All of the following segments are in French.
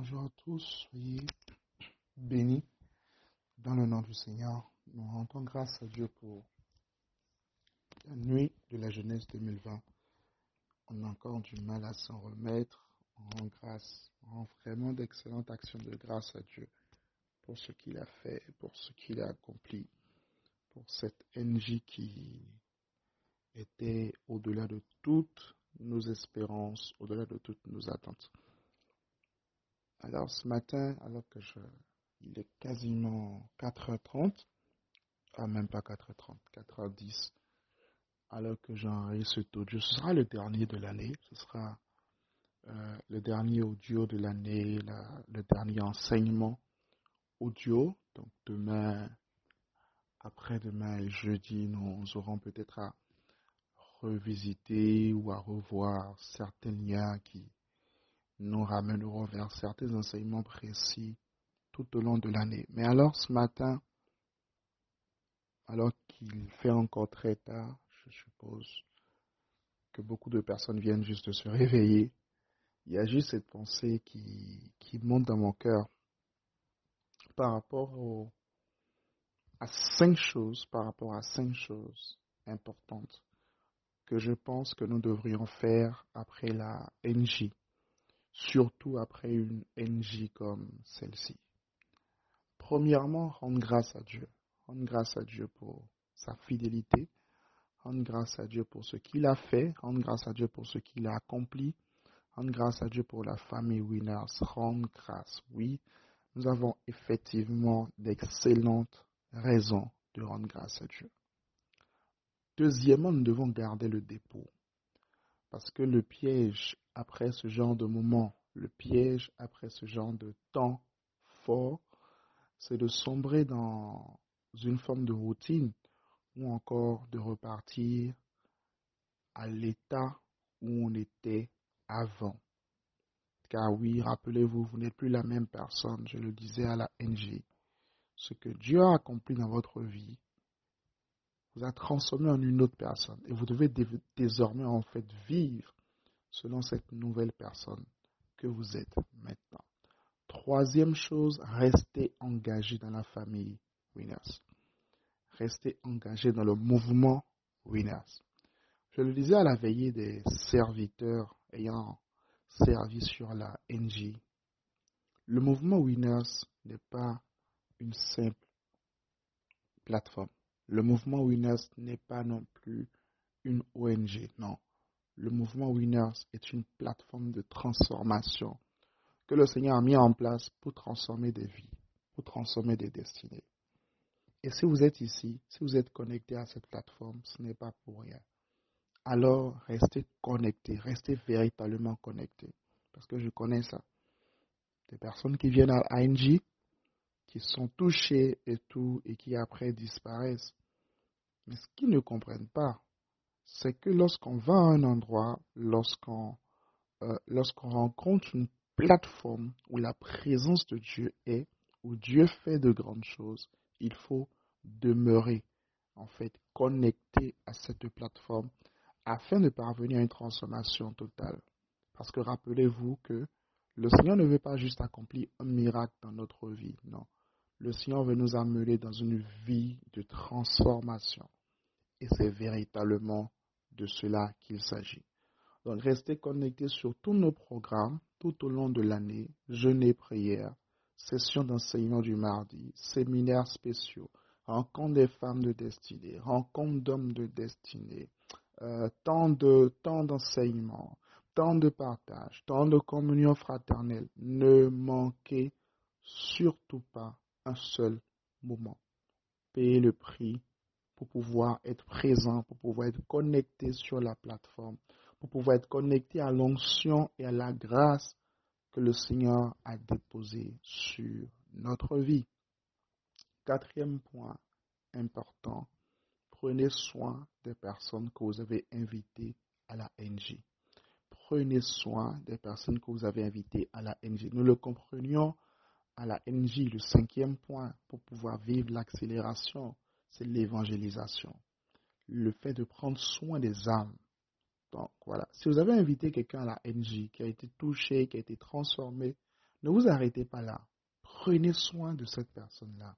Bonjour à tous, soyez bénis dans le nom du Seigneur. Nous rendons grâce à Dieu pour la nuit de la jeunesse 2020. On a encore du mal à s'en remettre. On rend grâce, on rend vraiment d'excellentes actions de grâce à Dieu pour ce qu'il a fait, pour ce qu'il a accompli, pour cette NJ qui était au-delà de toutes nos espérances, au-delà de toutes nos attentes. Alors ce matin, alors que je, il est quasiment 4h30, ah même pas 4h30, 4h10, alors que j'enregistre cet audio, ce sera le dernier de l'année, ce sera euh, le dernier audio de l'année, le dernier enseignement audio. Donc demain, après-demain et jeudi, nous aurons peut-être à revisiter ou à revoir certains liens qui nous ramènerons vers certains enseignements précis tout au long de l'année. Mais alors ce matin, alors qu'il fait encore très tard, je suppose que beaucoup de personnes viennent juste de se réveiller, il y a juste cette pensée qui, qui monte dans mon cœur par rapport à cinq choses, par rapport à cinq choses importantes que je pense que nous devrions faire après la NJ surtout après une NJ comme celle-ci. Premièrement, rendre grâce à Dieu. Rendre grâce à Dieu pour sa fidélité. Rendre grâce à Dieu pour ce qu'il a fait. Rendre grâce à Dieu pour ce qu'il a accompli. Rendre grâce à Dieu pour la famille Winners. Rendre grâce, oui. Nous avons effectivement d'excellentes raisons de rendre grâce à Dieu. Deuxièmement, nous devons garder le dépôt. Parce que le piège après ce genre de moment, le piège après ce genre de temps fort, c'est de sombrer dans une forme de routine ou encore de repartir à l'état où on était avant. Car oui, rappelez-vous, vous n'êtes plus la même personne, je le disais à la NG. Ce que Dieu a accompli dans votre vie vous a transformé en une autre personne et vous devez désormais en fait vivre selon cette nouvelle personne que vous êtes maintenant. Troisième chose, restez engagé dans la famille Winners. Restez engagé dans le mouvement Winners. Je le disais à la veillée des serviteurs ayant servi sur la NG. Le mouvement Winners n'est pas une simple plateforme. Le mouvement Winners n'est pas non plus une ONG, non le mouvement Winners est une plateforme de transformation que le Seigneur a mis en place pour transformer des vies, pour transformer des destinées. Et si vous êtes ici, si vous êtes connecté à cette plateforme, ce n'est pas pour rien. Alors, restez connecté, restez véritablement connecté. Parce que je connais ça. Des personnes qui viennent à ANG, qui sont touchées et tout, et qui après disparaissent. Mais ce qu'ils ne comprennent pas, c'est que lorsqu'on va à un endroit, lorsqu'on euh, lorsqu'on rencontre une plateforme où la présence de Dieu est, où Dieu fait de grandes choses, il faut demeurer, en fait, connecté à cette plateforme afin de parvenir à une transformation totale. Parce que rappelez-vous que le Seigneur ne veut pas juste accomplir un miracle dans notre vie, non. Le Seigneur veut nous amener dans une vie de transformation. Et c'est véritablement de cela qu'il s'agit. Donc restez connectés sur tous nos programmes tout au long de l'année, jeûne prière, session d'enseignement du mardi, séminaires spéciaux, rencontre des femmes de destinée, rencontre d'hommes de destinée, euh, tant de temps d'enseignement, temps de partage, temps de communion fraternelle. Ne manquez surtout pas un seul moment. Payez le prix pour pouvoir être présent, pour pouvoir être connecté sur la plateforme, pour pouvoir être connecté à l'onction et à la grâce que le Seigneur a déposé sur notre vie. Quatrième point important, prenez soin des personnes que vous avez invitées à la NG. Prenez soin des personnes que vous avez invitées à la NG. Nous le comprenions à la NG, le cinquième point, pour pouvoir vivre l'accélération c'est l'évangélisation. Le fait de prendre soin des âmes. Donc voilà, si vous avez invité quelqu'un à la NJ qui a été touché, qui a été transformé Ne vous arrêtez pas là. Prenez soin de cette personne-là.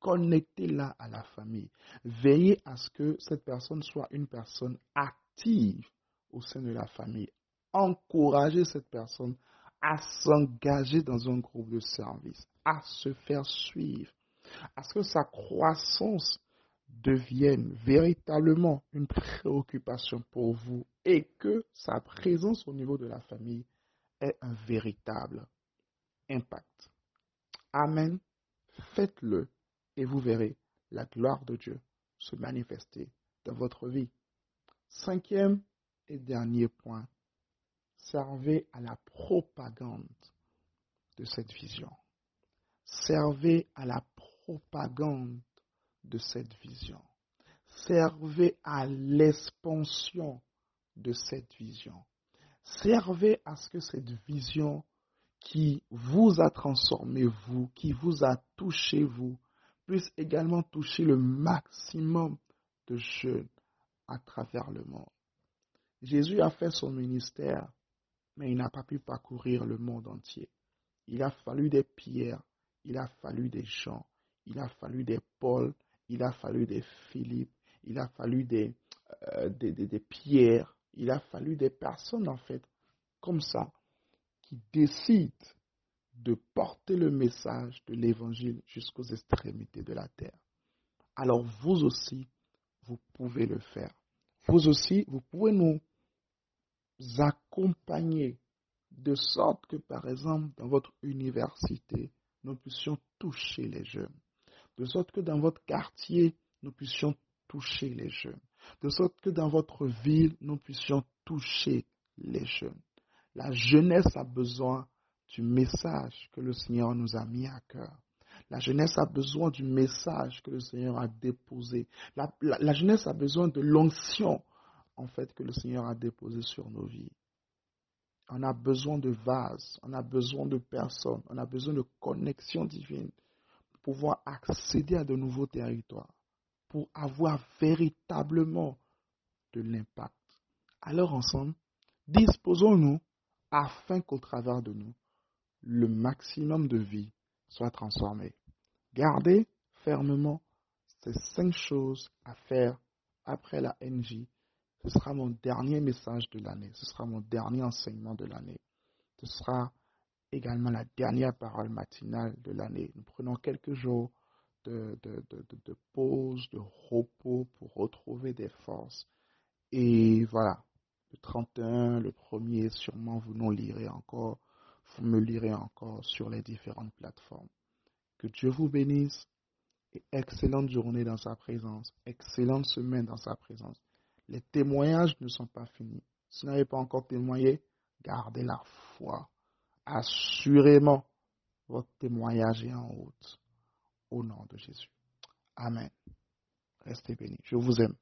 Connectez-la à la famille. Veillez à ce que cette personne soit une personne active au sein de la famille. Encouragez cette personne à s'engager dans un groupe de service, à se faire suivre, à ce que sa croissance devienne véritablement une préoccupation pour vous et que sa présence au niveau de la famille ait un véritable impact. Amen. Faites-le et vous verrez la gloire de Dieu se manifester dans votre vie. Cinquième et dernier point, servez à la propagande de cette vision. Servez à la propagande de cette vision. Servez à l'expansion de cette vision. Servez à ce que cette vision qui vous a transformé, vous, qui vous a touché, vous, puisse également toucher le maximum de jeunes à travers le monde. Jésus a fait son ministère, mais il n'a pas pu parcourir le monde entier. Il a fallu des pierres, il a fallu des gens, il a fallu des Paul, il a fallu des Philippe, il a fallu des, euh, des, des, pierres, il a fallu des personnes en fait comme ça qui décident de porter le message de l'évangile jusqu'aux extrémités de la terre. Alors vous aussi, vous pouvez le faire. Vous aussi, vous pouvez nous accompagner de sorte que, par exemple, dans votre université, nous puissions toucher les jeunes. De sorte que dans votre quartier, nous puissions toucher les jeunes. De sorte que dans votre ville, nous puissions toucher les jeunes. La jeunesse a besoin du message que le Seigneur nous a mis à cœur. La jeunesse a besoin du message que le Seigneur a déposé. La, jeunesse a besoin de l'onction, en fait, que le Seigneur a déposé sur nos vies. On a besoin de vases, on a besoin de personnes, on a besoin de connexions divines pour pouvoir accéder à de nouveaux territoires, pour avoir véritablement de l'impact. Alors ensemble, disposons-nous afin qu'au travers de nous, le maximum de vie soit transformé. Gardez fermement ces cinq choses à faire après la NJ. Ce sera mon dernier message de l'année. Ce sera mon dernier enseignement de l'année. Ce sera également la dernière parole matinale de l'année. Nous prenons quelques jours de, pause, de repos pour retrouver des forces. Et voilà, le 31, le premier, sûrement vous nous lirez encore vous me lirez encore sur les différentes plateformes. Que Dieu vous bénisse et excellente journée dans sa présence, excellente semaine dans sa présence. Les témoignages ne sont pas finis. Si vous n'avez pas encore témoigné, gardez la foi. Assurément, votre témoignage est en route. Au nom de Jésus. Amen. Restez bénis. Je vous aime.